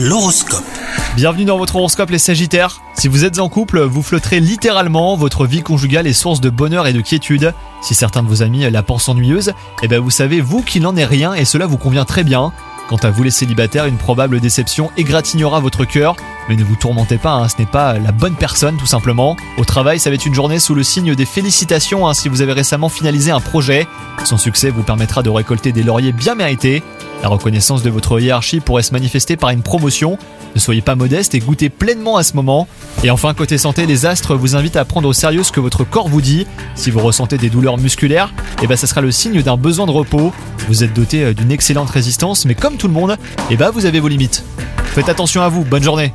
L'horoscope. Bienvenue dans votre horoscope les Sagittaires. Si vous êtes en couple, vous flotterez littéralement, votre vie conjugale est source de bonheur et de quiétude. Si certains de vos amis la pensent ennuyeuse, eh ben vous savez vous qu'il n'en est rien et cela vous convient très bien. Quant à vous les célibataires, une probable déception égratignera votre cœur, mais ne vous tourmentez pas, hein, ce n'est pas la bonne personne tout simplement. Au travail, ça va être une journée sous le signe des félicitations hein, si vous avez récemment finalisé un projet. Son succès vous permettra de récolter des lauriers bien mérités. La reconnaissance de votre hiérarchie pourrait se manifester par une promotion. Ne soyez pas modeste et goûtez pleinement à ce moment. Et enfin, côté santé, les astres vous invitent à prendre au sérieux ce que votre corps vous dit. Si vous ressentez des douleurs musculaires, eh ben ça sera le signe d'un besoin de repos. Vous êtes doté euh, d'une excellente résistance, mais comme tout le monde, eh ben vous avez vos limites. Faites attention à vous, bonne journée